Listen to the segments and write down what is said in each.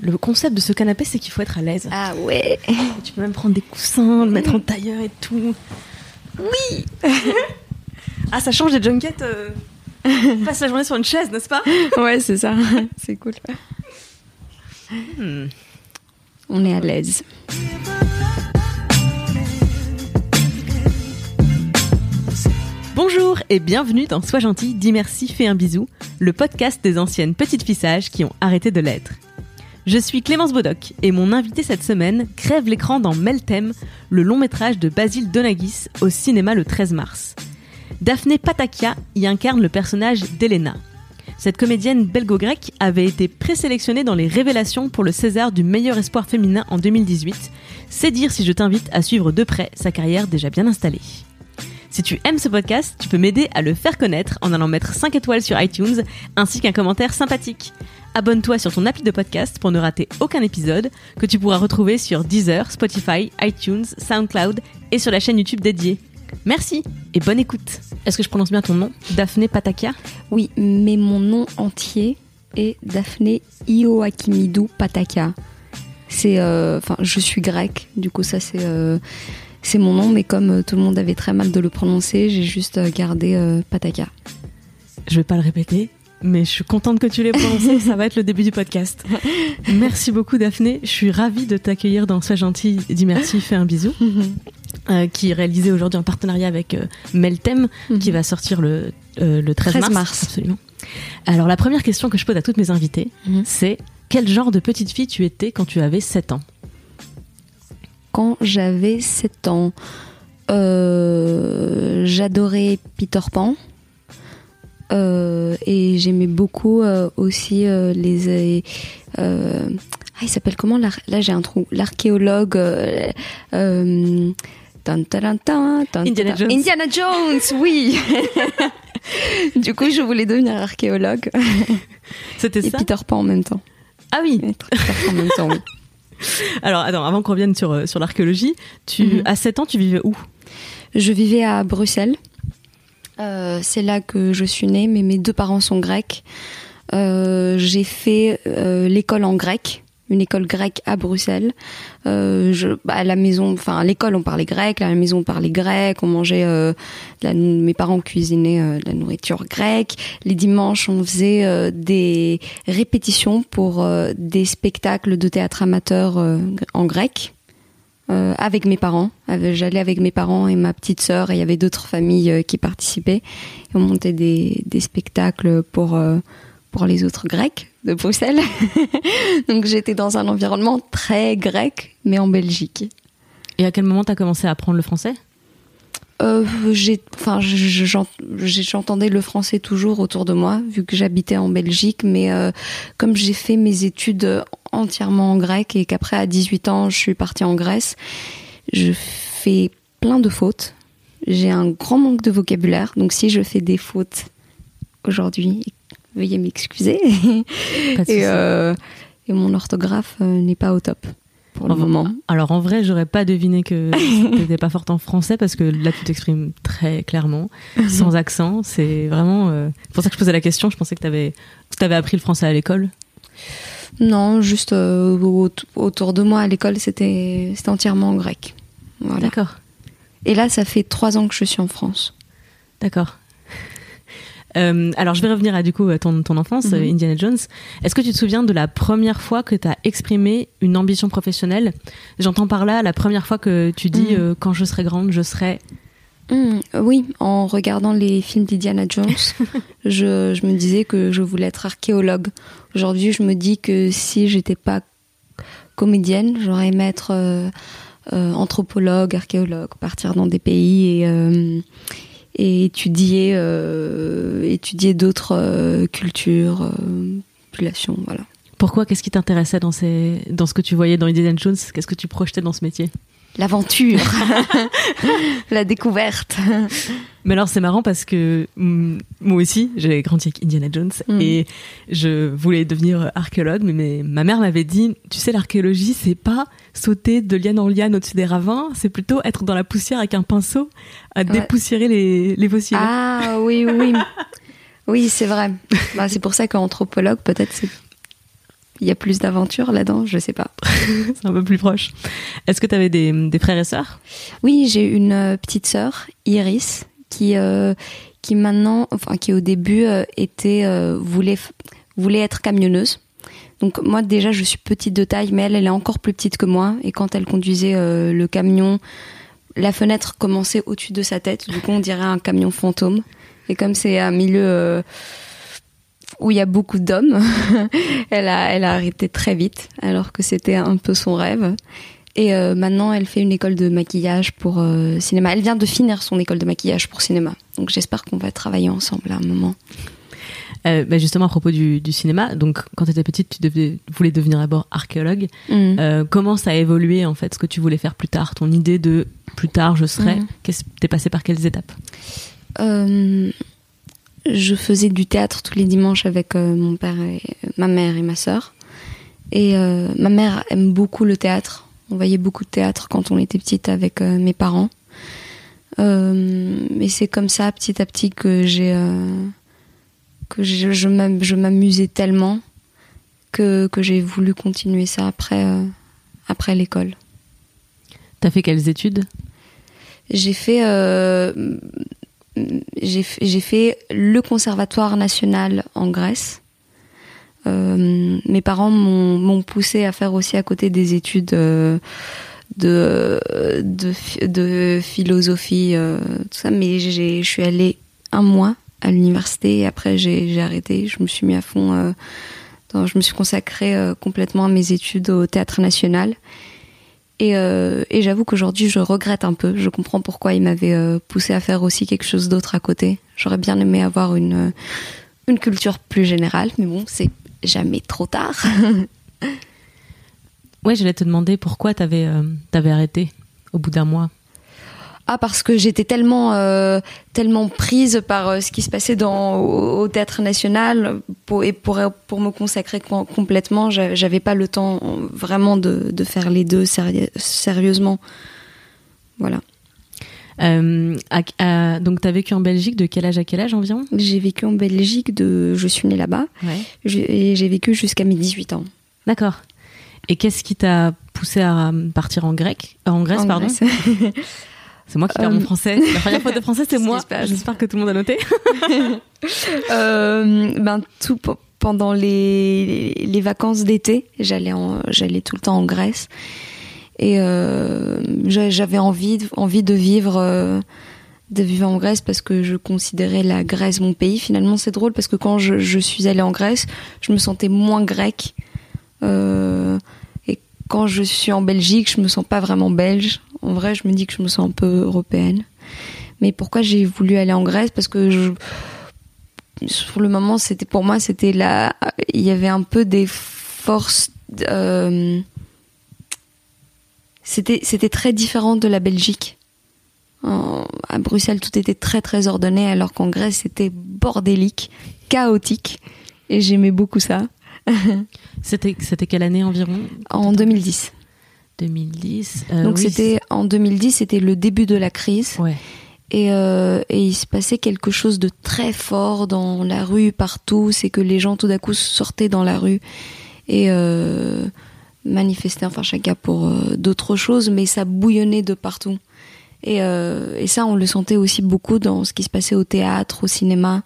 Le concept de ce canapé, c'est qu'il faut être à l'aise. Ah ouais. Tu peux même prendre des coussins, le mettre en tailleur et tout. Oui Ah, ça change des junkets. euh, On passe la journée sur une chaise, n'est-ce pas? Ouais, c'est ça. C'est cool. On est à l'aise. Bonjour et bienvenue dans Sois gentil, dis merci, fais un bisou, le podcast des anciennes petites fissages qui ont arrêté de l'être. Je suis Clémence Bodoc et mon invité cette semaine crève l'écran dans Meltem, le long métrage de Basile Donagis au cinéma le 13 mars. Daphné Patakia y incarne le personnage d'Elena. Cette comédienne belgo-grecque avait été présélectionnée dans les révélations pour le César du meilleur espoir féminin en 2018. C'est dire si je t'invite à suivre de près sa carrière déjà bien installée. Si tu aimes ce podcast, tu peux m'aider à le faire connaître en allant mettre 5 étoiles sur iTunes ainsi qu'un commentaire sympathique. Abonne-toi sur ton appli de podcast pour ne rater aucun épisode que tu pourras retrouver sur Deezer, Spotify, iTunes, SoundCloud et sur la chaîne YouTube dédiée. Merci et bonne écoute. Est-ce que je prononce bien ton nom? Daphné Patakia? Oui, mais mon nom entier est Daphné Ioakimidou Pataka. C'est, euh, enfin, je suis grecque, du coup ça c'est, euh, c'est mon nom, mais comme euh, tout le monde avait très mal de le prononcer, j'ai juste gardé Pataka. Je vais pas le répéter, mais je suis contente que tu l'aies prononcé. ça va être le début du podcast. Merci beaucoup Daphné. Je suis ravie de t'accueillir dans Sois gentil, dis merci, fais un bisou. euh, qui est réalisé aujourd'hui en partenariat avec euh, Meltem, qui va sortir le, euh, le 13, 13 mars. mars. Absolument. Alors la première question que je pose à toutes mes invitées, Mhm. c'est quel genre de petite fille tu étais quand tu avais 7 ans? Quand j'avais 7 ans, euh, j'adorais Peter Pan. Euh, et j'aimais beaucoup euh, aussi euh, les. ah, il s'appelle comment Là, j'ai un trou. L'archéologue. euh, euh, Indiana. Jones. Indiana Jones, oui. du coup, je voulais devenir archéologue C'était et ça? Peter Pan en même temps. Ah oui. Peter Pan en même temps, oui. Alors attends, avant qu'on revienne sur, sur l'archéologie, tu, Mhm. à 7 ans, tu vivais où? Je vivais à Bruxelles. Euh, c'est là que je suis née, mais mes deux parents sont grecs. Euh, j'ai fait euh, l'école en grec, une école grecque à Bruxelles. Euh, je, bah, à la maison, enfin à l'école on parlait grec, à la maison on parlait grec, on mangeait, euh, de la- mes parents cuisinaient euh, de la nourriture grecque. Les dimanches on faisait des répétitions pour des spectacles de théâtre amateur en grec euh, avec mes parents. Avec- J'allais avec mes parents et ma petite sœur et il y avait d'autres familles euh, qui participaient. Et on montait des, des spectacles pour, euh, pour les autres Grecs de Bruxelles. Donc j'étais dans un environnement très grec, mais en Belgique. Et à quel moment t'as commencé à apprendre le français? Euh, j'ai, enfin, j'entendais le français toujours autour de moi, vu que j'habitais en Belgique. Mais euh, comme j'ai fait mes études entièrement en grec et qu'après à 18 ans, je suis partie en Grèce, je fais plein de fautes. J'ai un grand manque de vocabulaire, donc si je fais des fautes aujourd'hui, veuillez m'excuser. Et, euh, et mon orthographe euh, n'est pas au top pour le En- moment. Alors en vrai, j'aurais pas deviné que t'étais pas forte en français parce que là tu t'exprimes très clairement, sans accent. C'est vraiment euh, c'est pour ça que je posais la question. Je pensais que t'avais que t'avais appris le français à l'école. Non, juste euh, au- autour de moi à l'école, c'était entièrement en grec. Voilà. D'accord, Et là, ça fait trois ans que je suis en France. d'accord. Euh, alors je vais revenir à du coup ton, ton enfance, Mhm. euh, Indiana Jones. Est-ce que tu te souviens de la première fois que tu as exprimé une ambition professionnelle? J'entends par là la première fois que tu dis Mhm. euh, quand je serai grande, je serai. Euh, oui, en regardant les films d'Indiana Jones, je, je me disais que je voulais être archéologue. Aujourd'hui, je me dis que si j'étais pas comédienne, j'aurais aimé être euh, euh, anthropologue, archéologue, partir dans des pays et, euh, et étudier, étudier d'autres cultures. euh, population, voilà. Pourquoi? Qu'est-ce qui t'intéressait dans, ces... dans ce que tu voyais dans Indiana Jones? Qu'est-ce que tu projetais dans ce métier? L'aventure, la découverte. Mais alors c'est marrant parce que mm, moi aussi j'ai grandi avec Indiana Jones Mm. et je voulais devenir archéologue mais ma mère m'avait dit tu sais l'archéologie c'est pas sauter de liane en liane au-dessus des ravins c'est plutôt être dans la poussière avec un pinceau à dépoussiérer les, les fossiles. Ah oui, oui. Oui, c'est vrai. Bah, c'est pour ça qu'anthropologue, peut-être, c'est... il y a plus d'aventure là-dedans, je sais pas. c'est un peu plus proche. Est-ce que tu avais des, des frères et sœurs? Oui, j'ai une euh, petite sœur, Iris, qui, euh, qui maintenant, enfin, qui au début euh, était, euh, voulait, voulait être camionneuse. Donc moi déjà je suis petite de taille, mais elle, elle est encore plus petite que moi. Et quand elle conduisait le camion, la fenêtre commençait au-dessus de sa tête. Du coup on dirait un camion fantôme. Et comme c'est un milieu où il y a beaucoup d'hommes, elle a, elle a arrêté très vite, alors que c'était un peu son rêve. Et euh, maintenant, elle fait une école de maquillage pour euh, cinéma. Elle vient de finir son école de maquillage pour cinéma. Donc j'espère qu'on va travailler ensemble à un moment. Euh, bah, Justement à propos du, du cinéma, donc quand tu étais petite tu devais, voulais devenir d'abord archéologue. Mm. Euh, comment ça a évolué en fait ce que tu voulais faire plus tard Ton idée de plus tard je serai. Qu'est-ce T'es passé par quelles étapes? Euh, je faisais du théâtre tous les dimanches avec mon père, et, ma mère et ma sœur. Et ma mère aime beaucoup le théâtre. On voyait beaucoup de théâtre quand on était petite avec euh, mes parents. Euh, et c'est comme ça, petit à petit, que j'ai euh, que je, je m'am- je m'amusais tellement que, que j'ai voulu continuer ça après euh, après l'école. T'as fait quelles études? J'ai fait, euh, j'ai fait le conservatoire national en Grèce. Euh, mes parents m'ont poussé à faire aussi à côté des études euh, de, de, phi- de philosophie, euh, tout ça. Mais je suis allée un mois à l'université et après j'ai arrêté. Je me suis mis à fond. je me suis consacrée complètement à mes études au théâtre national. Et, et j'avoue qu'aujourd'hui, je regrette un peu. Je comprends pourquoi il m'avait euh, poussé à faire aussi quelque chose d'autre à côté. J'aurais bien aimé avoir une, une culture plus générale, mais bon, c'est jamais trop tard. Ouais, j'allais te demander pourquoi t'avais euh, t'avais arrêté au bout d'un mois. Ah, parce que j'étais tellement, euh, tellement prise par euh, ce qui se passait dans, au, au Théâtre National pour, et pour, pour me consacrer com- complètement, j'a- j'avais pas le temps euh, vraiment de, de faire les deux séri- sérieusement. Voilà. Euh, à- à- donc t'as vécu en Belgique de quel âge à quel âge environ? J'ai vécu en Belgique, de, je suis née là-bas, Ouais. et j'ai vécu jusqu'à mes 18 ans. D'accord. Et qu'est-ce qui t'a poussé à partir en grec euh, En Grèce, En pardon? Grèce. C'est moi qui perds Euh, mon français. La première fois de français, c'est moi. J'espère que tout le monde a noté. Euh, ben tout pe- pendant les, les vacances d'été, j'allais tout le temps en Grèce et euh, j'a- j'avais envie envie de vivre euh, de vivre en Grèce parce que je considérais la Grèce mon pays. Finalement, c'est drôle parce que quand je, suis allée en Grèce, je me sentais moins grecque. Euh, et quand je suis en Belgique, je me sens pas vraiment belge. En vrai, je me dis que je me sens un peu européenne. Mais pourquoi j'ai voulu aller en Grèce? Parce que je, sur le moment, c'était pour moi, c'était la, il y avait un peu des forces. C'était, c'était très différent de la Belgique. En- à Bruxelles, tout était très très ordonné, alors qu'en Grèce, c'était bordélique, chaotique, et j'aimais beaucoup ça. C'était c'était quelle année environ? En 2010. 2010. Euh, Donc oui, c'était en 2010, c'était le début de la crise. Ouais. Et, euh, et il se passait quelque chose de très fort dans la rue, partout. C'est que les gens tout d'un coup sortaient dans la rue et euh, manifestaient, enfin chacun pour euh, d'autres choses, mais ça bouillonnait de partout. Et, euh, et ça, on le sentait aussi beaucoup dans ce qui se passait au théâtre, au cinéma.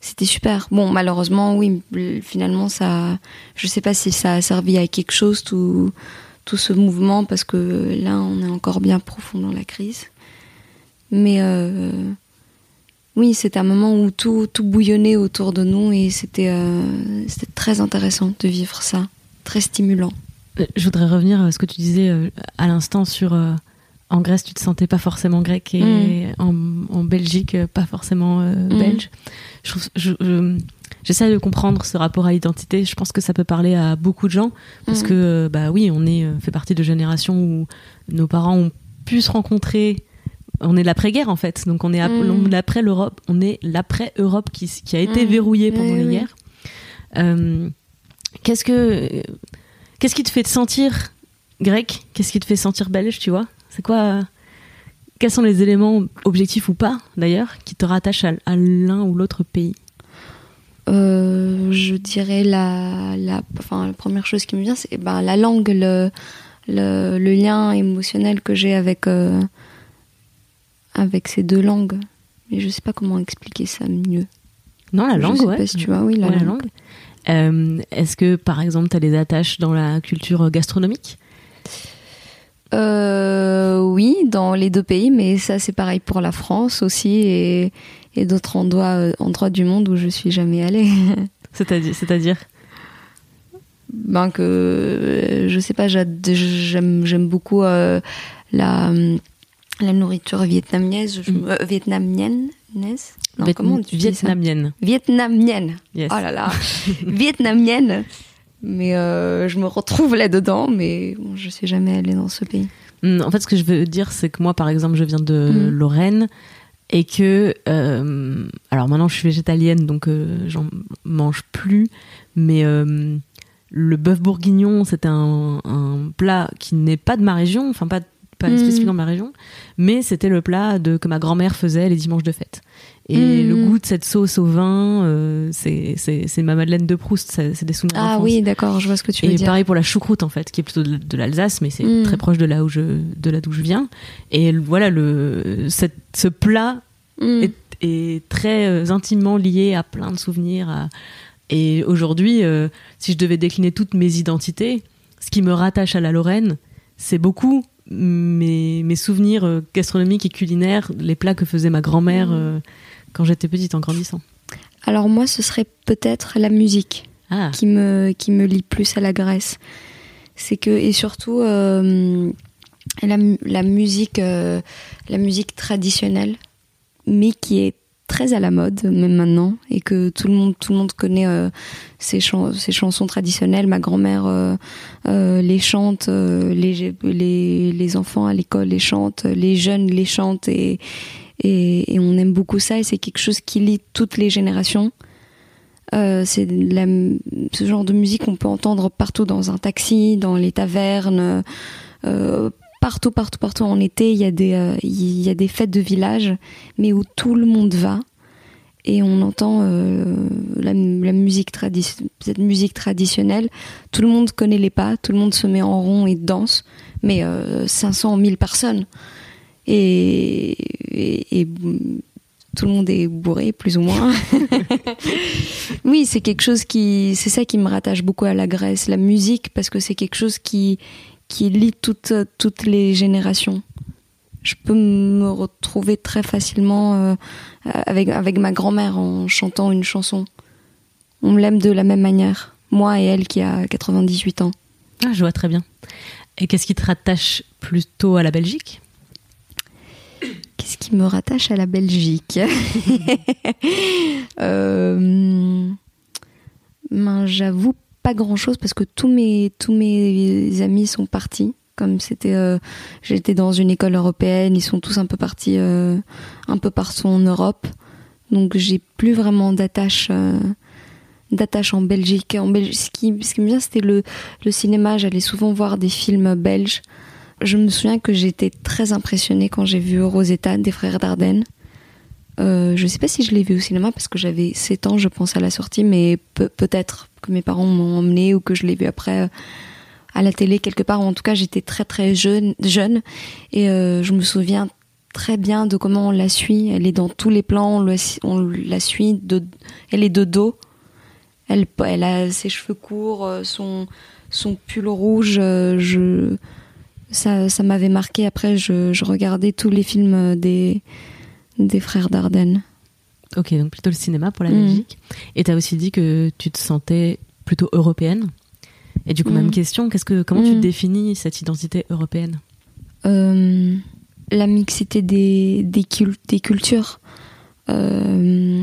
C'était super. Bon, malheureusement, oui, finalement, ça, je sais pas si ça a servi à quelque chose tout, tout ce mouvement, parce que là, on est encore bien profond dans la crise. Mais euh, oui, c'était un moment où tout, tout bouillonnait autour de nous et c'était c'était très intéressant de vivre ça, très stimulant. Euh, Je voudrais revenir à ce que tu disais euh, à l'instant sur euh, en Grèce, tu te sentais pas forcément grec et en, en Belgique, pas forcément euh, belge. Je trouve, je- je- j'essaie de comprendre ce rapport à l'identité. Je pense que ça peut parler à beaucoup de gens parce Mhm. que bah oui, on est fait partie de générations où nos parents ont pu se rencontrer. On est de l'après-guerre en fait, donc on est l'après l'Europe, on est l'après Europe qui, a été verrouillée pendant Oui, les guerres. Euh, qu'est-ce que qu'est-ce qui te fait te sentir grec Qu'est-ce qui te fait sentir belge Tu vois? C'est quoi Quels sont les éléments objectifs ou pas d'ailleurs qui te rattachent à, à l'un ou l'autre pays? Euh, je dirais la, la, enfin, la première chose qui me vient, c'est ben, la langue, le, le, le lien émotionnel que j'ai avec, euh, avec ces deux langues. Mais je sais pas comment expliquer ça mieux. Non, la Je langue, sais ouais. pas si tu vois, oui, la Ouais, langue. Est-ce que, par exemple, tu as des attaches dans la culture gastronomique? Euh, oui, dans les deux pays, mais ça c'est pareil pour la France aussi et, et d'autres endroits, euh, endroits du monde où je suis jamais allée. C'est-à-dire, c'est-à-dire? Ben que euh, je sais pas, j'aime j'aime beaucoup euh, la la nourriture vietnamienne, Mm. euh, vietnamienne, Non, Viet- comment tu dis ça vietnamienne. Vietnamienne. Yes. Oh là là, vietnamienne. Mais euh, je me retrouve là-dedans, mais bon, je suis jamais allée dans ce pays. Hmm, En fait, ce que je veux dire, c'est que moi, par exemple, je viens de Mm. Lorraine et que, euh, alors maintenant, je suis végétalienne, donc euh, j'en mange plus, mais le bœuf bourguignon, c'est un, un plat qui n'est pas de ma région, enfin pas pas Mm. spécifiquement de ma région, mais c'était le plat de, que ma grand-mère faisait les dimanches de fête. Et Mm. le goût de cette sauce au vin, euh, c'est ma Madeleine de Proust, c'est des souvenirs Ah oui, d'accord, je vois ce que tu veux Et dire. pareil pour la choucroute en fait, qui est plutôt de, de l'Alsace, mais c'est Mm. très proche de là où je de là d'où je viens. Et voilà le cette, ce plat Mm. est, est très euh, intimement lié à plein de souvenirs. à- Et aujourd'hui, euh, si je devais décliner toutes mes identités, ce qui me rattache à la Lorraine, c'est beaucoup mes, mes souvenirs euh, gastronomiques et culinaires, les plats que faisait ma grand-mère Mm. euh, quand j'étais petite en grandissant. Alors moi, ce serait peut-être la musique. Ah, qui me qui me lie plus à la Grèce. C'est que et surtout euh, la, la musique euh, la musique traditionnelle, mais qui est très à la mode même maintenant et que tout le monde tout le monde connaît euh, ces, chan- ces chansons traditionnelles. Ma grand-mère euh, euh, les chante, euh, les, enfants à l'école les chantent, les jeunes les chantent et on aime beaucoup ça et c'est quelque chose qui lie toutes les générations. Euh, c'est ce genre de musique qu'on peut entendre partout dans un taxi, dans les tavernes, partout, partout, partout. En été, il y a des, euh, y a des fêtes de village, mais où tout le monde va et on entend euh, la, cette musique traditionnelle. Tout le monde connaît les pas, tout le monde se met en rond et danse, mais euh, 500 000 personnes et, et tout le monde est bourré plus ou moins. oui, c'est quelque chose qui, c'est ça qui me rattache beaucoup à la Grèce, la musique, parce que c'est quelque chose qui qui lie toutes toutes les générations. Je peux me retrouver très facilement euh, avec avec ma grand-mère en chantant une chanson. On l'aime de la même manière, moi et elle qui a 98 ans. ah, je vois très bien. Et qu'est-ce qui te rattache plutôt à la Belgique? Qu'est-ce qui me rattache à la Belgique? Euh, ben, J'avoue pas grand-chose parce que tous mes, tous mes amis sont partis. Comme c'était, euh, j'étais dans une école européenne, ils sont tous un peu partis, euh, un peu partout en Europe. Donc j'ai plus vraiment d'attache, euh, d'attache en Belgique. En Belgique, ce qui, ce qui me vient, c'était le, le cinéma. J'allais souvent voir des films belges. Je me souviens que j'étais très impressionnée quand j'ai vu Rosetta des frères Dardenne. Euh, je sais pas si je l'ai vu au cinéma parce que j'avais 7 ans, je pense, à la sortie, mais pe- peut-être que mes parents m'ont emmené ou que je l'ai vu après euh, à la télé quelque part. En tout cas, j'étais très très jeune, jeune et euh, je me souviens très bien de comment on la suit. Elle est dans tous les plans, on, la- suit, de, elle est de dos. Elle, elle a ses cheveux courts, son, son pull rouge. je, ça, m'avait marqué. Après, je, je regardais tous les films des, des frères Dardenne. Ok, donc plutôt le cinéma pour la Mm. Belgique. Et tu as aussi dit que tu te sentais plutôt européenne. Et du coup, Mm. même question, qu'est-ce que, comment tu Mm. définis cette identité européenne? Euh, la mixité des, des, cul- des cultures. Euh,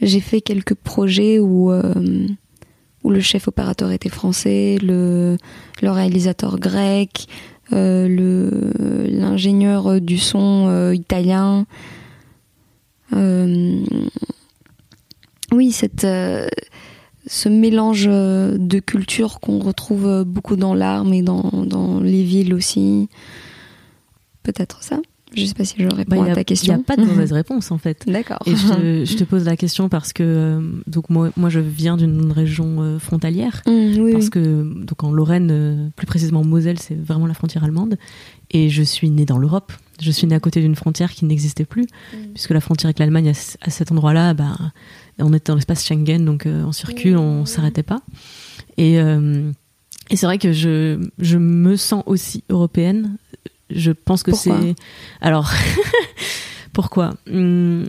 j'ai fait quelques projets où où le chef opérateur était français, le, le réalisateur grec, euh, le l'ingénieur du son euh, italien. Euh, oui, cette ce mélange de cultures qu'on retrouve beaucoup dans l'art, mais dans, dans les villes aussi. Peut-être ça. Je sais pas si je réponds bah, à ta question. Il n'y a pas de mauvaise réponse en fait. D'accord. Et je te, je te, pose la question parce que euh, donc moi, moi je viens d'une région euh, frontalière mmh, parce que donc en Lorraine, euh, plus précisément Moselle, c'est vraiment la frontière allemande et je suis née dans l'Europe. Je suis née à côté d'une frontière qui n'existait plus mmh. puisque la frontière avec l'Allemagne à, cet endroit-là, bah, on était dans l'espace Schengen donc on circule, on mmh. s'arrêtait pas et et c'est vrai que je, je me sens aussi européenne je pense que c'est. Alors, pourquoi hmm,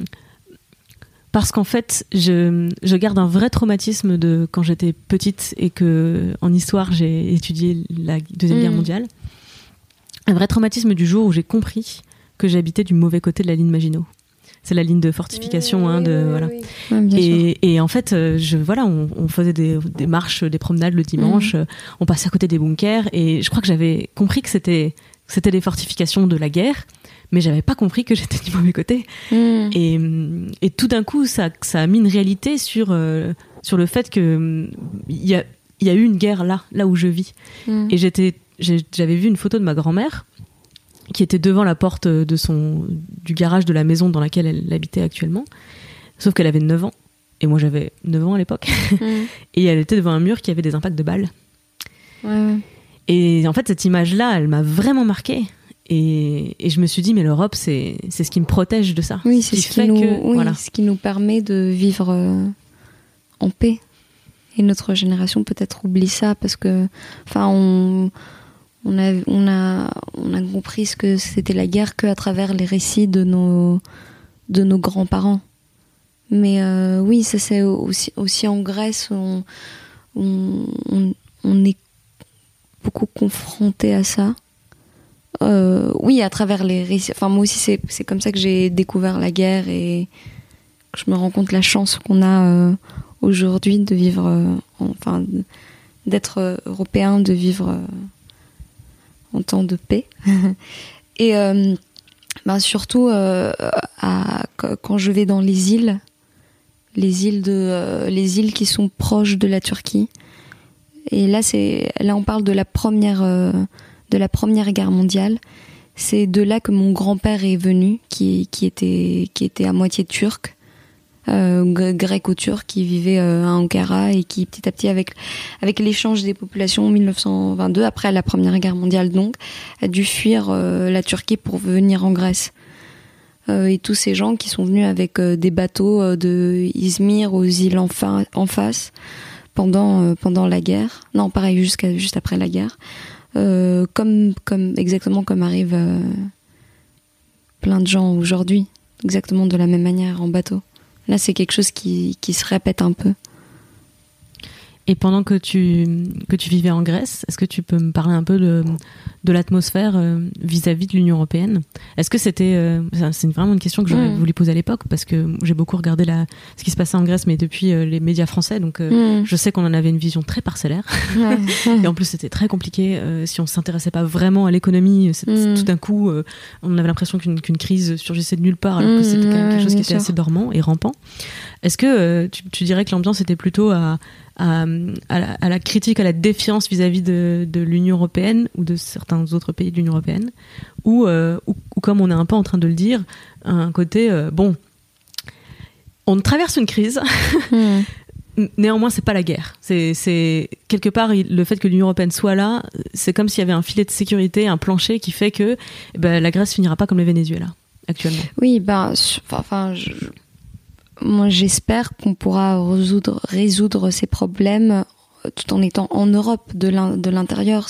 Parce qu'en fait, je, je, garde un vrai traumatisme de quand j'étais petite et que en histoire j'ai étudié la deuxième guerre hmm. mondiale. Un vrai traumatisme du jour où j'ai compris que j'habitais du mauvais côté de la ligne Maginot c'est la ligne de fortification hein, de voilà et, et, en fait euh, je voilà on, on faisait des, des, marches des promenades le dimanche hmm. on passait à côté des bunkers et je crois que j'avais compris que c'était c'était les fortifications de la guerre, mais j'avais pas compris que j'étais du mauvais côté. Hmm. Et, et, tout d'un coup, ça, ça a mis une réalité sur, euh, sur le fait que il y a, y a eu une guerre là, là où je vis. Hmm. Et j'étais, j'avais vu une photo de ma grand-mère qui était devant la porte de son, du garage de la maison dans laquelle elle habitait actuellement. Sauf qu'elle avait 9 ans. Et moi, j'avais 9 ans à l'époque. Hmm. et elle était devant un mur qui avait des impacts de balles. Ouais. Et en fait, cette image-là, elle m'a vraiment marquée. Et, et, je me suis dit, mais l'Europe, c'est, ce qui me protège de ça. Oui, c'est ce, qui, nous, que, voilà. ce qui nous permet de vivre euh, en paix. Et notre génération peut-être oublie ça parce que, enfin, on, on, a, on, a, on a compris ce que c'était la guerre qu'à travers les récits de nos, de nos grands-parents. Mais euh, oui, ça c'est aussi, aussi en Grèce, on, on, on est beaucoup confrontée à ça. Euh, oui, à travers les récits. Enfin, moi aussi, c'est comme ça que j'ai découvert la guerre et que je me rends compte la chance qu'on a euh, aujourd'hui de vivre, euh, enfin, d'être européen, de vivre en temps de paix. et ben, surtout, quand je vais dans les îles, les îles, de, les îles qui sont proches de la Turquie, et là, c'est là on parle de la première euh, de la première guerre mondiale. C'est de là que mon grand-père est venu, qui, qui était qui était à moitié turc, euh, gréco-turc, qui vivait euh, à Ankara et qui petit à petit avec avec l'échange des populations en 1922 après la première guerre mondiale donc a dû fuir euh, la Turquie pour venir en Grèce. et tous ces gens qui sont venus avec des bateaux de Izmir aux îles en face pendant euh, pendant la guerre. Non, pareil, jusqu'à juste après la guerre. Euh, comme comme exactement comme arrive euh, plein de gens aujourd'hui, exactement de la même manière en bateau. Là, c'est quelque chose qui, qui se répète un peu. Et pendant que tu, que tu vivais en Grèce, est-ce que tu peux me parler un peu de, de l'atmosphère euh, vis-à-vis de l'Union européenne? Est-ce que c'était... Euh, c'est vraiment une question que j'aurais mm. voulu poser à l'époque, parce que j'ai beaucoup regardé la, ce qui se passait en Grèce, mais depuis euh, les médias français, donc mm. je sais qu'on en avait une vision très parcellaire. et en plus, c'était très compliqué. si on s'intéressait pas vraiment à l'économie, mm. tout d'un coup, on avait l'impression qu'une crise surgissait de nulle part, alors que c'était quelque chose qui était assez dormant et rampant. Est-ce que tu, tu dirais que l'ambiance était plutôt à à, la, critique, à la défiance vis-à-vis de, l'Union européenne ou de certains autres pays de l'Union européenne, euh, ou, comme on est un peu en train de le dire, un côté euh, bon, on traverse une crise. Hmm. Néanmoins, c'est pas la guerre. C'est quelque part le fait que l'Union européenne soit là, c'est comme s'il y avait un filet de sécurité, un plancher qui fait que eh ben, la Grèce finira pas comme le Venezuela actuellement. Oui, ben, enfin, je, moi, j'espère qu'on pourra résoudre, résoudre ces problèmes euh, tout en étant en Europe de l'intérieur.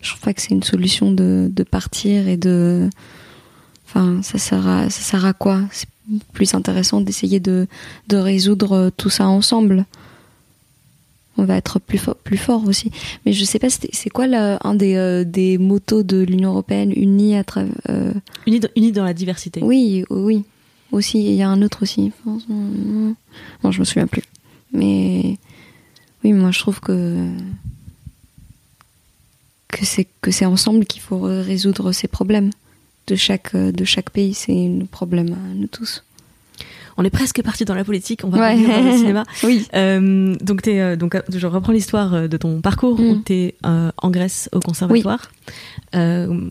Je crois pas que c'est une solution de, de, partir et de. Enfin, ça sert à, ça sert à quoi? C'est plus intéressant d'essayer de, de résoudre tout ça ensemble. On va être plus fort, plus fort aussi. Mais je sais pas, c'est quoi un des, euh, des motos de l'Union européenne unie à travers. Euh... Unie, dans la diversité. Oui, oui. Aussi. Il y a un autre aussi. Bon, je me souviens plus. Mais oui, moi je trouve que que c'est que c'est ensemble qu'il faut résoudre ces problèmes de chaque de chaque pays. C'est un problème à nous tous. On est presque parti dans la politique, on va revenir dans le cinéma. oui. Euh, donc, es, euh, donc, je reprends l'histoire de ton parcours où mm. tu es euh, en Grèce au conservatoire. Oui. Euh,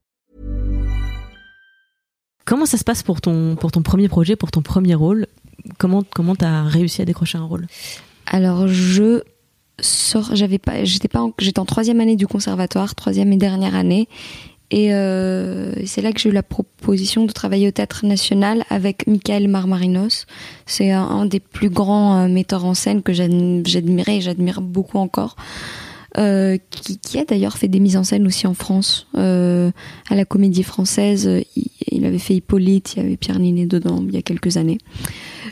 Comment ça se passe pour ton, pour ton premier projet, pour ton premier rôle? Comment comment t'as réussi à décrocher un rôle? Alors, je sors, j'avais pas, j'étais pas, j'étais en troisième année du conservatoire, troisième et dernière année, et euh, c'est là que j'ai eu la proposition de travailler au Théâtre National avec Michael Marmarinos. C'est un, des plus grands euh, metteurs en scène que j'admirais et j'admire beaucoup encore. Euh, qui, qui, a d'ailleurs fait des mises en scène aussi en France, euh, à la Comédie Française. Il, il, avait fait Hippolyte, il y avait Pierre Ninet dedans il y a quelques années.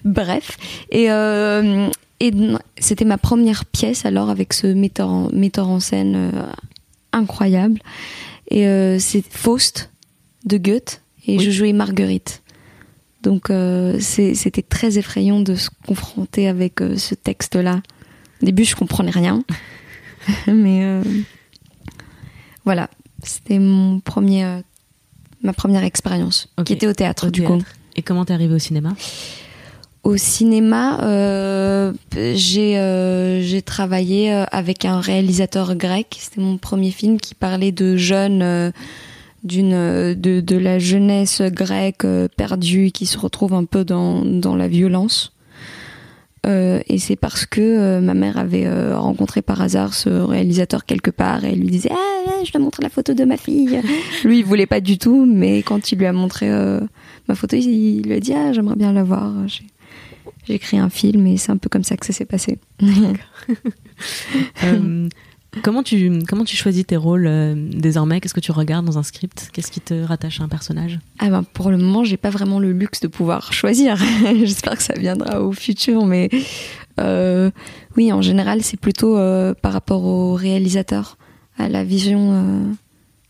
Bref, et, euh, et c'était ma première pièce alors avec ce metteur en, metteur en scène incroyable. Et c'est Faust de Goethe et je jouais Marguerite. Donc c'était très effrayant de se confronter avec ce texte-là. Au début, je comprenais rien, mais voilà, c'était mon premier, ma première expérience, qui était au théâtre du coup. Et comment t'es arrivée au cinéma? Au cinéma, euh, j'ai travaillé avec un réalisateur grec. C'était mon premier film qui parlait de jeunes, d'une de, de, la jeunesse grecque perdue qui se retrouve un peu dans, dans la violence. Euh, et c'est parce que ma mère avait rencontré par hasard ce réalisateur quelque part et elle lui disait ah, je te montre la photo de ma fille. lui il voulait pas du tout, mais quand il lui a montré ma photo, il, lui a dit ah j'aimerais bien la voir j'ai écrit un film et c'est un peu comme ça que ça s'est passé. comment, tu, comment tu choisis tes rôles euh, désormais? Qu'est-ce que tu regardes dans un script? Qu'est-ce qui te rattache à un personnage? Ah ben, Pour le moment, j'ai pas vraiment le luxe de pouvoir choisir. J'espère que ça viendra au futur, mais euh, oui, en général, c'est plutôt euh, par rapport au réalisateur, à la vision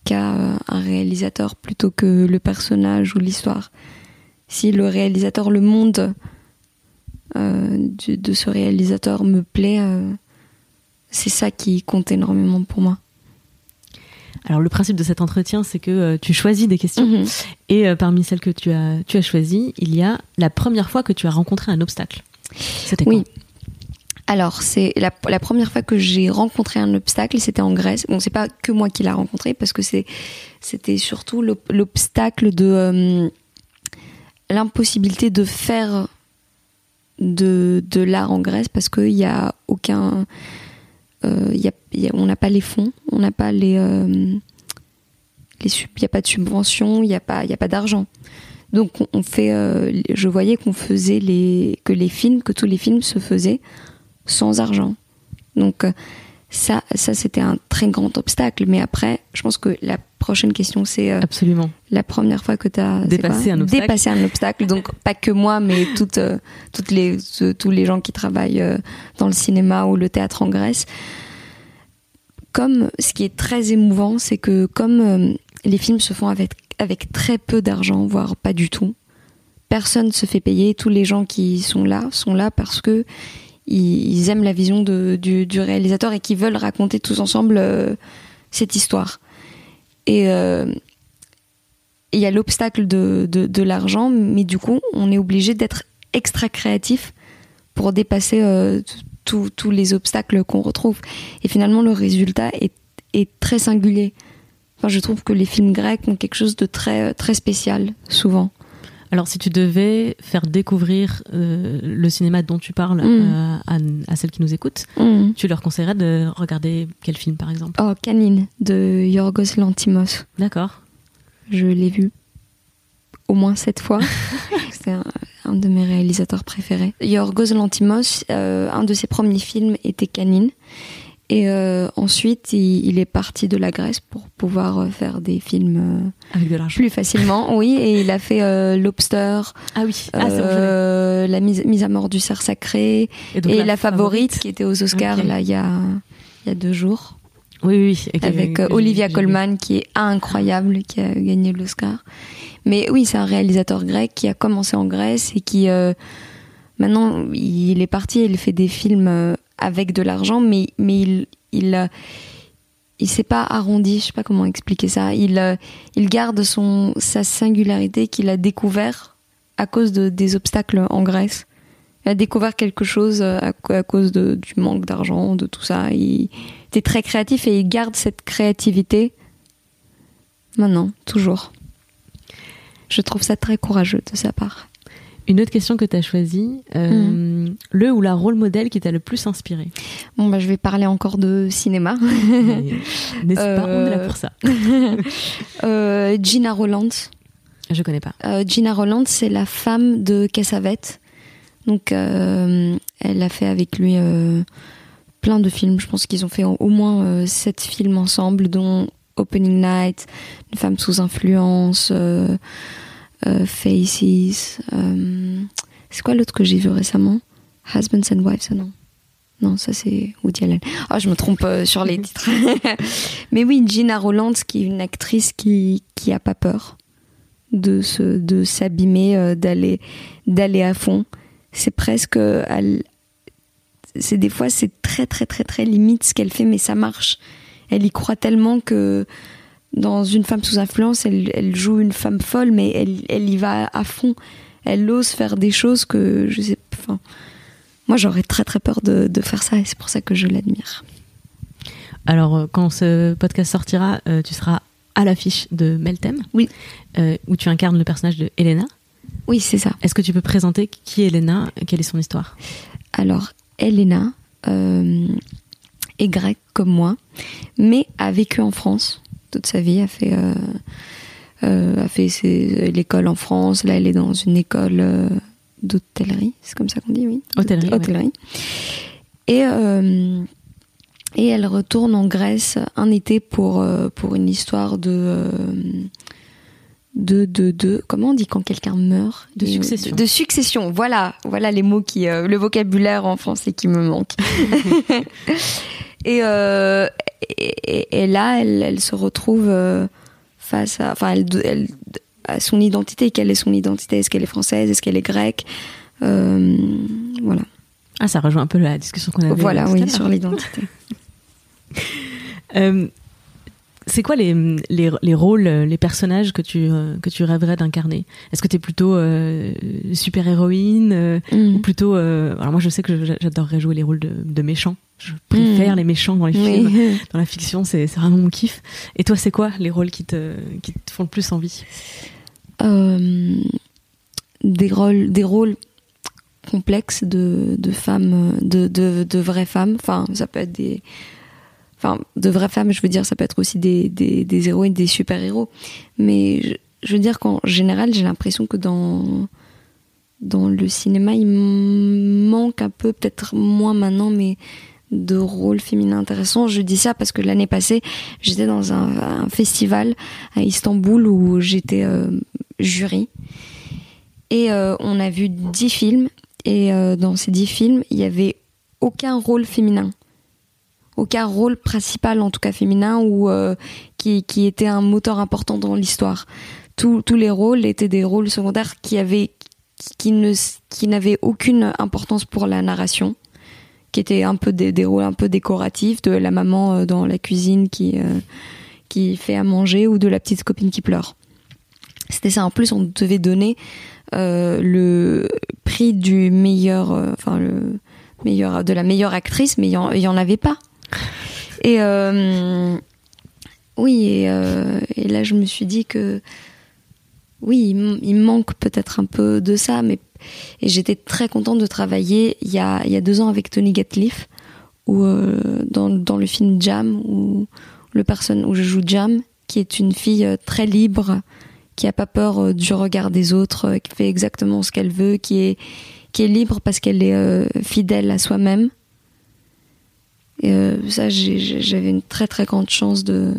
qu'a un réalisateur plutôt que le personnage ou l'histoire. Si le réalisateur, le monde de, ce réalisateur me plaît, c'est ça qui compte énormément pour moi. Alors le principe de cet entretien, c'est que euh, tu choisis des questions mhm. et parmi celles que tu as, tu as choisies, il y a la première fois que tu as rencontré un obstacle. C'était oui. alors, c'est la, première fois que j'ai rencontré un obstacle, c'était en Grèce. Bon, c'est pas que moi qui l'ai rencontré, parce que c'est, c'était surtout l'obstacle de l'impossibilité de faire de, de l'art en Grèce parce qu'il n'y a aucun. Euh, y a, on n'a pas les fonds, on n'a pas les. Euh, il n'y a pas de subventions, il n'y a pas, y a pas d'argent. Donc on, fait. Euh, je voyais qu'on faisait les. que les films, que tous les films se faisaient sans argent. Donc ça, ça c'était un très grand obstacle. Mais après, je pense que la prochaine question, c'est euh, absolument la première fois que tu as dépassé un, obstacle. dépassé un obstacle. Donc pas que moi, mais toutes, euh, toutes les, tous les gens qui travaillent euh, dans le cinéma ou le théâtre en Grèce. Comme ce qui est très émouvant, c'est que comme les films se font avec, avec très peu d'argent, voire pas du tout, personne se fait payer. Tous les gens qui sont là sont là parce que ils, aiment la vision du, réalisateur et qui veulent raconter tous ensemble euh, cette histoire. Et euh, il y a l'obstacle de, l'argent, mais du coup, on est obligé d'être extra créatif pour dépasser euh, tous les obstacles qu'on retrouve. Et finalement, le résultat est, très singulier. Enfin, je trouve que les films grecs ont quelque chose de très spécial, souvent. Alors, si tu devais faire découvrir euh, le cinéma dont tu parles mm. euh, à, celles qui nous écoutent, mm. tu leur conseillerais de regarder quel film, par exemple? Oh, Canine, de Yorgos Lantimos. D'accord. Je l'ai vu. au moins sept fois. C'est un, un de mes réalisateurs préférés. Yorgos Lantimos, euh, un de ses premiers films était Canine. Et euh, ensuite, il, il est parti de la Grèce pour pouvoir euh, faire des films euh, Avec de plus facilement. oui, et il a fait euh, Lobster, Ah oui. Ah, euh, la mise, mise à mort du cerf sacré Et, et la, favorite, qui était aux Oscars là il y a il y a deux jours Oui, oui. que- avec euh, Olivia. Colman qui est incroyable, qui a gagné l'Oscar. Mais oui, c'est un réalisateur grec qui a commencé en Grèce et qui euh, maintenant il est parti, il fait des films euh, avec de l'argent, mais mais il il euh, il s'est pas arrondi, je sais pas comment expliquer ça. Il euh, il garde son sa singularité qu'il a découvert à cause de des obstacles en Grèce. Il a découvert quelque chose euh, à, cause du manque d'argent, de tout ça. Il était très créatif et il garde cette créativité maintenant, toujours. Je trouve ça très courageux de sa part. Une autre question que tu as choisie, euh, le ou la rôle modèle qui t'a le plus inspiré Bon, bah, je vais parler encore de cinéma. N'est-ce pas On est là Euh, pour ça. Euh, Gina Roland. Je connais pas. Euh, Gina Roland, c'est la femme de Cassavet. Donc, euh, elle a fait avec lui euh, plein de films. Je pense qu'ils ont fait au moins euh, sept films ensemble, dont Opening Night, Une femme sous influence, euh, euh, Faces. euh, c'est quoi l'autre que j'ai vu récemment? Husbands and Wives, non non, ça c'est Woody Allen. Ah, je me trompe euh, sur les titres. Mais oui, Gina Roland, qui est une actrice qui qui pas peur de se de s'abîmer, euh, d'aller d'aller à fond. C'est presque euh, c'est des fois c'est très très très très limite ce qu'elle fait, mais ça marche. Elle y croit tellement que dans une femme sous influence, elle, elle joue une femme folle, mais elle, elle y va à fond. Elle ose faire des choses que je sais. Enfin, moi j'aurais très très peur de, de faire ça et c'est pour ça que je l'admire. Alors, euh, quand ce podcast sortira, euh, tu seras à l'affiche de Meltem, Oui. euh, où tu incarnes le personnage de Elena. Oui, c'est ça. Est-ce que tu peux présenter qui est Elena Quelle est son histoire? Alors, Elena euh, est grecque comme moi, mais a vécu en France toute sa vie, a fait, euh, euh, a fait ses- l'école en France. Là, elle est dans une école euh, d'hôtellerie, c'est comme ça qu'on dit, oui. Hôtellerie, Hôtellerie. Et, euh, et elle retourne en Grèce un été pour, euh, pour une histoire de. euh, de, de, de, comment on dit quand quelqu'un meurt? De succession. De, succession, voilà, voilà les mots qui, le vocabulaire en français qui me manque. et, et, là, elle, elle se retrouve euh, face à, enfin, elle, elle, à son identité. Quelle est son identité? Est-ce qu'elle est française? Est-ce qu'elle est grecque? Euh, Voilà. Ah, ça rejoint un peu la discussion qu'on avait. Voilà, oui, sur l'identité. Euh, c'est quoi les, les, les rôles, les personnages que tu, euh, que tu rêverais d'incarner? Est-ce que tu es plutôt euh, super-héroïne euh, Mm. ou plutôt... euh, alors moi je sais que j'adorerais jouer les rôles de, de méchants. Je préfère Mm. les méchants dans les films. Oui. Dans la fiction, c'est vraiment mon kiff. Et toi, c'est quoi les rôles qui te, qui te font le plus envie? Euh, des rôles, des rôles complexes de, de femmes, de, de, de vraies femmes. Enfin, ça peut être des, enfin, de vraies femmes. Je veux dire, ça peut être aussi des, des, des héroïnes, des super héros. Mais je, veux dire qu'en général, j'ai l'impression que dans dans le cinéma, il manque un peu, peut-être moins maintenant, mais de rôles féminins intéressants. Je dis ça parce que l'année passée, j'étais dans un, festival à Istanbul où j'étais euh, jury. Et euh, on a vu dix films. Et euh, dans ces dix films, il y avait aucun rôle féminin. Aucun rôle principal, en tout cas féminin, ou euh, qui, qui était un moteur important dans l'histoire. Tous les rôles étaient des rôles secondaires qui avaient qui qui n'avaient aucune importance pour la narration qui étaient un peu des, des rôles un peu décoratifs de la maman euh, dans la cuisine qui euh, qui fait à manger ou de la petite copine qui pleure. C'était ça. En plus on devait donner le prix du meilleur enfin le meilleur de la meilleure actrice mais il y y en avait pas et euh, oui et, euh, et là je me suis dit que oui, il, manque peut-être un peu de ça, mais et j'étais très contente de travailler il y a, il y a deux ans avec Tony Gatliff, où euh, dans, dans le film Jam, où le personne où je joue Jam, qui est une fille très libre, qui a pas peur du regard des autres, qui fait exactement ce qu'elle veut, qui est qui est libre parce qu'elle est fidèle à soi-même. Et euh, ça, j'avais une très très grande chance de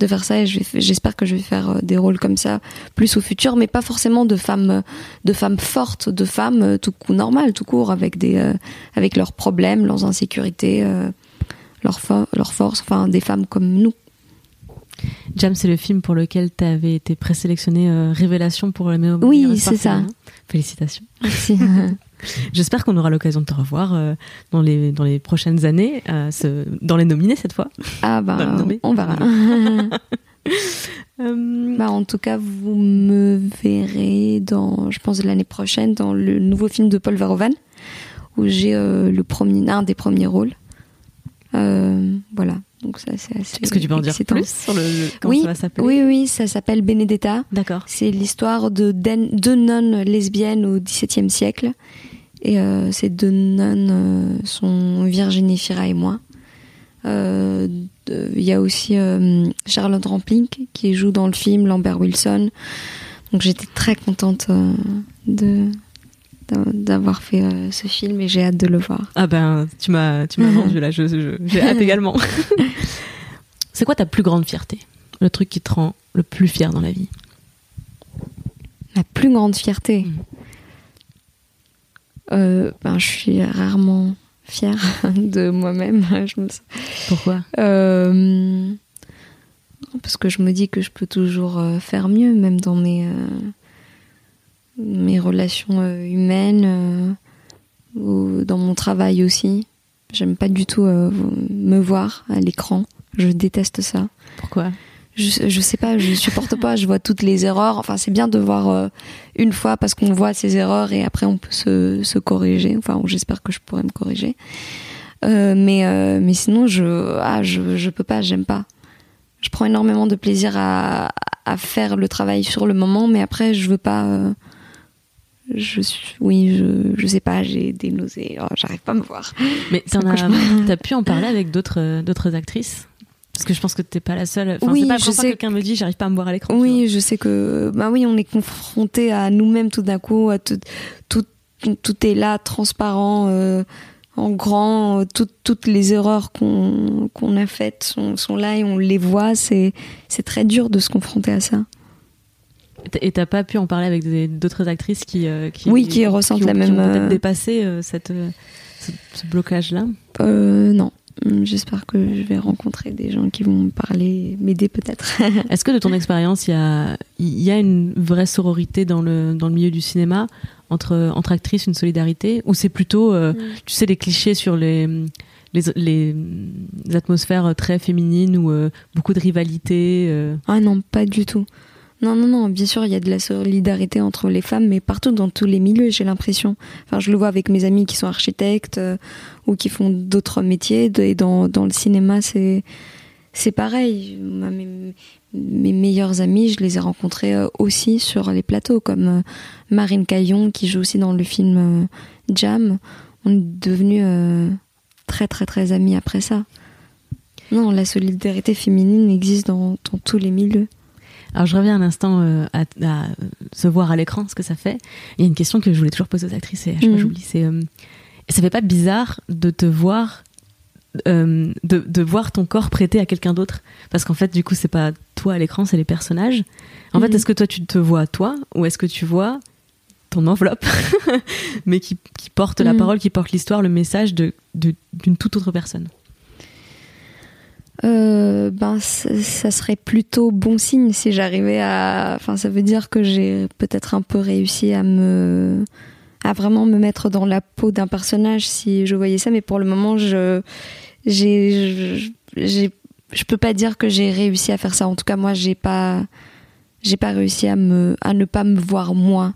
de faire ça et j'espère que je vais faire euh, des rôles comme ça plus au futur, mais pas forcément de femmes euh, de femmes fortes, de femmes tout court normales, tout court avec des euh, avec leurs problèmes, leurs insécurités, euh, leurs fo- leurs forces, enfin des femmes comme nous. Jam, c'est le film pour lequel tu avais été présélectionné euh, Révélation pour le meilleur Oui, c'est ça. Félicitations. Merci. J'espère qu'on aura l'occasion de te revoir euh, dans, les, dans les prochaines années, euh, ce- dans les nominés cette fois. ah bah on verra. Euh, Bah, en tout cas, vous me verrez dans, je pense, l'année prochaine, dans le nouveau film de Paul Verhoeven, où j'ai euh, le premier, un des premiers rôles. Voilà. Donc ça, c'est assez. Est-ce que tu peux en dire excitant. plus sur le, le- comment Oui, ça va s'appeler Oui, oui, ça s'appelle Benedetta. D'accord. C'est l'histoire de deux nonnes lesbiennes au XVIIe siècle. Et euh, ces deux nonnes euh, sont Virginie Fira et moi. Euh, Il y a aussi euh, Charlotte Rampling qui joue dans le film, Lambert Wilson. Donc j'étais très contente euh, de d'avoir fait euh, ce film et j'ai hâte de le voir. Ah ben, tu m'as, tu m'as vendu là, j'ai hâte également. c'est quoi ta plus grande fierté? Le truc qui te rend le plus fier dans la vie? Ma plus grande fierté? Mhm. Euh, ben, je suis rarement fière de moi-même. Pourquoi? Euh, parce que je me dis que je peux toujours euh, faire mieux, même dans mes, euh, mes relations humaines, ou dans mon travail aussi. J'aime pas du tout me voir à l'écran. Je déteste ça. Pourquoi? Je, je sais pas, je supporte pas. Je vois toutes les erreurs. Enfin, c'est bien de voir euh, une fois parce qu'on voit ses erreurs et après on peut se, se corriger. Enfin, j'espère que je pourrais me corriger. Euh, mais euh, mais sinon, je ah je je peux pas. J'aime pas. Je prends énormément de plaisir à à faire le travail sur le moment, mais après je veux pas. euh, je suis, oui, je, je sais pas, j'ai des nausées, oh, j'arrive pas à me voir. Mais t'en as, t'as pu en parler avec d'autres, d'autres actrices? Parce que je pense que t'es pas la seule. Enfin, Oui, pas je sais que quelqu'un me dit j'arrive pas à me voir à l'écran. Oui, je sais que bah oui, on est confronté à nous-mêmes tout d'un coup, à tout, tout, tout est là, transparent, euh, en grand, euh, tout- toutes les erreurs qu'on qu'on a faites sont, sont là et on les voit. C'est c'est très dur de se confronter à ça. Et t'as pas pu en parler avec d'autres actrices qui, euh, qui, Oui, qui ressentent ont- la qui même, ont peut-être euh, dépassé euh, cette, ce, ce blocage-là? Euh, non, j'espère que je vais rencontrer des gens qui vont me parler, m'aider peut-être. Est-ce que de ton expérience, il y a, il y a une vraie sororité dans le, dans le milieu du cinéma entre, entre actrices, une solidarité Ou c'est plutôt, euh, tu sais, les clichés sur les, les, les, les atmosphères très féminines ou euh, beaucoup de rivalité euh, Ah non, pas du tout. Non, non, non, bien sûr, il y a de la solidarité entre les femmes, mais partout dans tous les milieux, j'ai l'impression. Enfin, je le vois avec mes amis qui sont architectes euh, ou qui font d'autres métiers, et dans, dans le cinéma, c'est, c'est pareil. Mes, mes amis, je les ai rencontrés euh, aussi sur les plateaux, comme euh, Marine Caillon, qui joue aussi dans le film Jam. On est devenus très, très, très amis après ça. Non, la solidarité féminine existe dans, dans tous les milieux. Alors je reviens un instant euh, à, à se voir à l'écran, ce que ça fait. Il y a une question que je voulais toujours poser aux actrices et à chaque fois Mhm. j'oublie, c'est euh, ça fait pas bizarre de te voir euh, de, de voir ton corps prêté à quelqu'un d'autre? Parce qu'en fait du coup c'est pas toi à l'écran c'est les personnages. En fait Mhm. est-ce que toi tu te vois toi ou est-ce que tu vois ton enveloppe mais qui, qui porte la Mhm. parole, qui porte l'histoire, le message de de- d'une toute autre personne? Euh, ben, ça, serait plutôt bon signe si j'arrivais à. Enfin, ça veut dire que j'ai peut-être un peu réussi à me. à vraiment me mettre dans la peau d'un personnage si je voyais ça, mais pour le moment, je. j'ai. j'ai je peux pas dire que j'ai réussi à faire ça. En tout cas, moi, j'ai pas. J'ai pas réussi à me. à ne pas me voir moi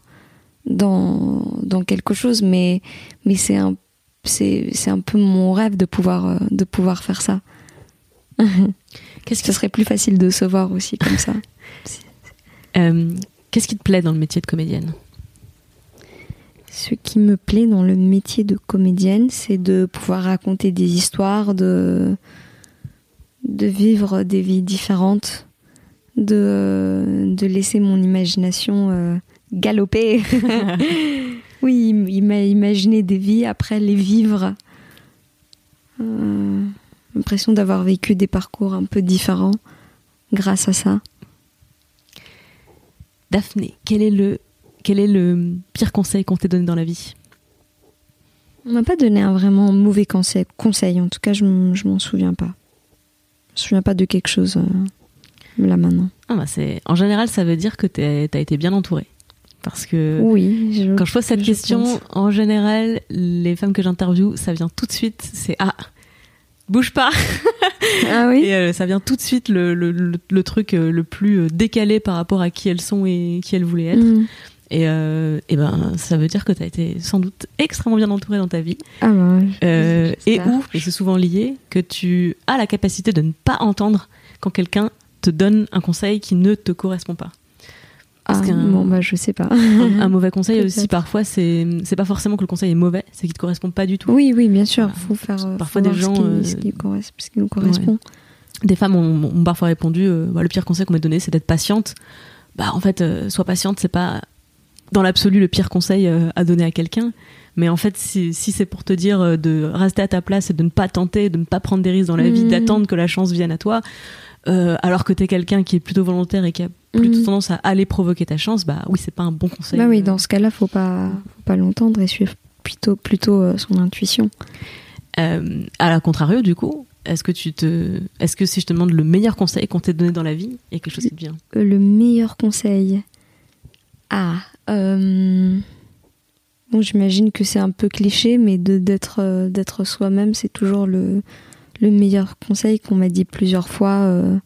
dans, dans quelque chose, mais, mais c'est un. C'est un peu mon rêve de pouvoir, euh, de pouvoir faire ça. Qu'est-ce qui, Ce serait plus facile de se voir aussi comme ça. euh, qu'est-ce qui te plaît dans le métier de comédienne? Ce qui me plaît dans le métier de comédienne, c'est de pouvoir raconter des histoires, de, de vivre des vies différentes, de, de laisser mon imagination euh, galoper. oui, il m'a imaginé des vies après les vivre. Euh, l'impression d'avoir vécu des parcours un peu différents grâce à ça. Daphné, quel est le, quel est le pire conseil qu'on t'ait donné dans la vie? On m'a pas donné un vraiment mauvais conseil, conseil. en tout cas je, je m'en souviens pas. Je me souviens pas de quelque chose euh, là maintenant. Ah bah en général ça veut dire que tu as été bien entourée. Parce que oui, quand je pose cette question, en général, les femmes que j'interviewe, ça vient tout de suite, c'est ah, bouge pas. Ah oui. et euh, ça vient tout de suite le, le, le, truc euh, le plus euh, décalé par rapport à qui elles sont et qui elles voulaient être. Mm. Et, et, ben, ça veut dire que tu as été sans doute extrêmement bien entourée dans ta vie. Ah ben, et où, et c'est souvent lié, que tu as la capacité de ne pas entendre quand quelqu'un te donne un conseil qui ne te correspond pas. Ah, bon, bah, je sais pas. un, mauvais conseil aussi, parfois, c'est, pas forcément que le conseil est mauvais, c'est qu'il te correspond pas du tout. Oui, oui, bien sûr. Faut faire, euh, parfois des gens. Ce qui, ce qui, nous correspond. Des femmes ont, parfois répondu euh, bah, le pire conseil qu'on m'a donné, c'est d'être patiente. Bah, en fait, euh, sois patiente, c'est pas dans l'absolu le pire conseil à donner à quelqu'un. Mais en fait, si, si c'est pour te dire de rester à ta place et de ne pas tenter, de ne pas prendre des risques dans la vie, mmh. d'attendre que la chance vienne à toi, alors que tu es quelqu'un qui est plutôt volontaire et qui a plutôt mhm. tendance à aller provoquer ta chance, bah oui, c'est pas un bon conseil. Bah oui, dans ce cas-là, faut pas, faut pas l'entendre et suivre plutôt, plutôt euh, son intuition. Euh, à la contrario, du coup, est-ce que tu te, est-ce que si je te demande le meilleur conseil qu'on t'ait donné dans la vie, il y a quelque chose qui te vient? Euh, Le meilleur conseil. Ah, bon, j'imagine que c'est un peu cliché, mais de d'être d'être soi-même, c'est toujours le le meilleur conseil qu'on m'a dit plusieurs fois.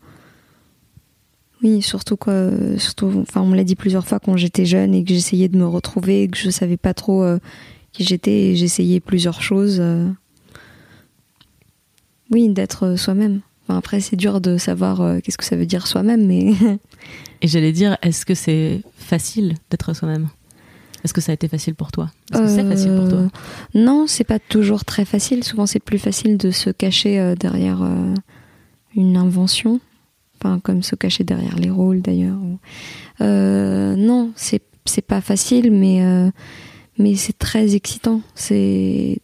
Oui, surtout quoi, surtout, enfin, on me l'a dit plusieurs fois quand j'étais jeune et que j'essayais de me retrouver, et que je savais pas trop euh, qui j'étais et j'essayais plusieurs choses. Euh. Oui, d'être soi-même. Enfin, après, c'est dur de savoir euh, qu'est-ce que ça veut dire soi-même, mais. et j'allais dire, est-ce que c'est facile d'être soi-même? Est-ce que ça a été facile pour toi? Est-ce que c'est facile pour toi? Non, c'est pas toujours très facile. Souvent, c'est plus facile de se cacher derrière une invention comme se cacher derrière les rôles d'ailleurs. Euh, non, c'est c'est pas facile, mais euh, mais c'est très excitant. C'est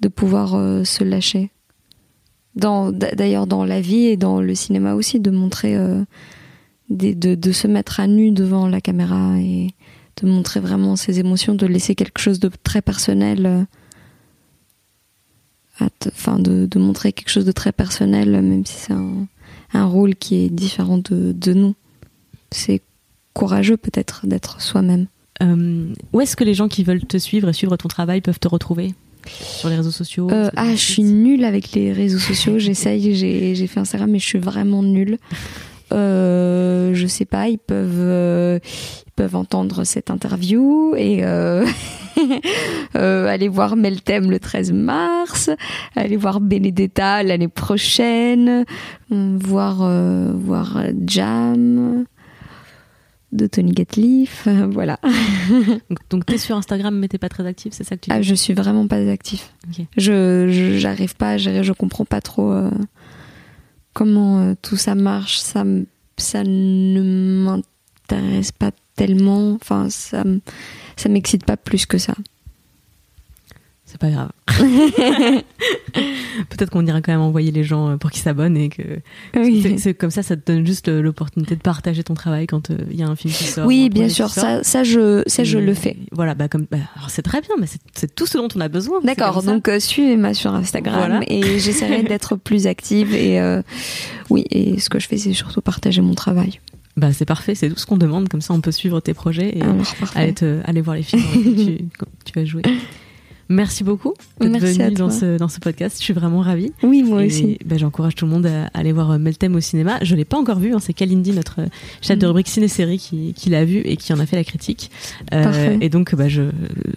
de pouvoir euh, se lâcher. Dans d'ailleurs dans la vie et dans le cinéma aussi, de montrer, de, de, se mettre à nu devant la caméra et de montrer vraiment ses émotions, de laisser quelque chose de très personnel. Enfin, de, de montrer quelque chose de très personnel, même si c'est un un rôle qui est différent de, de nous. C'est courageux peut-être d'être soi-même. Euh, où est-ce que les gens qui veulent te suivre et suivre ton travail peuvent te retrouver sur les réseaux sociaux euh, Ah, je suis nulle avec les réseaux sociaux. J'essaye, j'ai fait Instagram, mais je suis vraiment nulle. Euh, je sais pas, ils peuvent, euh, ils peuvent entendre cette interview et euh, euh, aller voir Meltem le 13 mars, aller voir Benedetta l'année prochaine, voir voir Jam de Tony Gatliff, voilà. donc tu es sur Instagram mais t'es pas très actif, c'est ça que tu dis Ah, je suis vraiment pas actif. Je j'arrive pas, je, je comprends pas trop comment euh, tout ça marche, ça, ça ne m'intéresse pas tellement. Enfin, ça, ça m'excite pas plus que ça c'est pas grave. Peut-être qu'on ira quand même envoyer les gens euh, pour qu'ils s'abonnent et que c'est comme ça, ça te donne juste euh, l'opportunité de partager ton travail quand euh, il y a un film qui sort. Oui, bien sûr, ça, ça je, ça je le fais. Voilà, bah comme, bah, c'est très bien, mais c'est tout ce dont on a besoin. D'accord, donc suivez-moi sur Instagram et j'essaierai d'être plus active et oui, et ce que je fais, c'est surtout partager mon travail. Bah c'est parfait, c'est tout ce qu'on demande, comme ça on peut suivre tes projets et aller, aller voir les films que tu, tu vas jouer. Merci beaucoup d'être venu dans ce, dans ce podcast. Je suis vraiment ravie. Oui, moi aussi. Ben, J'encourage tout le monde à aller voir euh, Meltem au cinéma. Je ne l'ai pas encore vu. Hein. C'est Kalindi, notre euh, chef de mm. rubrique ciné-série, qui, qui l'a vu et qui en a fait la critique. Euh, et donc, bah, je,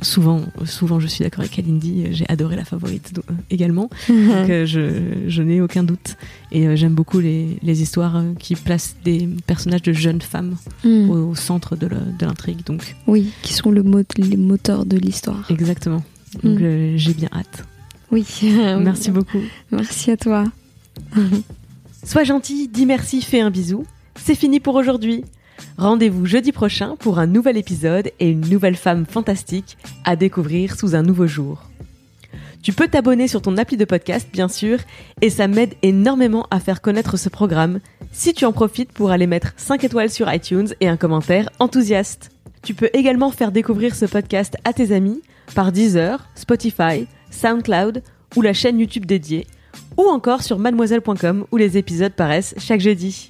souvent, souvent, je suis d'accord avec Kalindi. J'ai adoré la favorite également. donc, je, je n'ai aucun doute. Et j'aime beaucoup les, les, histoires qui placent des personnages de jeunes femmes mm. au, centre de l'intrigue. Donc, oui, qui sont le mot, les moteurs de l'histoire. Exactement. Donc mm. euh, j'ai bien hâte. Oui. merci beaucoup. Merci à toi. Sois gentil, dis merci, fais un bisou. c'est fini pour aujourd'hui. Rendez-vous jeudi prochain pour un nouvel épisode et une nouvelle femme fantastique à découvrir sous un nouveau jour. Tu peux t'abonner sur ton appli de podcast, bien sûr, et ça m'aide énormément à faire connaître ce programme si tu en profites pour aller mettre 5 étoiles sur iTunes et un commentaire enthousiaste. Tu peux également faire découvrir ce podcast à tes amis par Deezer, Spotify, SoundCloud ou la chaîne YouTube dédiée, ou encore sur mademoiselle.com où les épisodes paraissent chaque jeudi.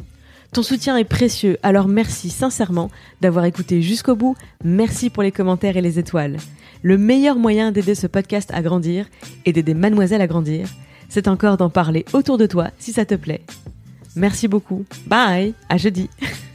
Ton soutien est précieux, alors merci sincèrement d'avoir écouté jusqu'au bout, merci pour les commentaires et les étoiles. Le meilleur moyen d'aider ce podcast à grandir et d'aider mademoiselle à grandir, c'est encore d'en parler autour de toi si ça te plaît. Merci beaucoup. Bye, à jeudi.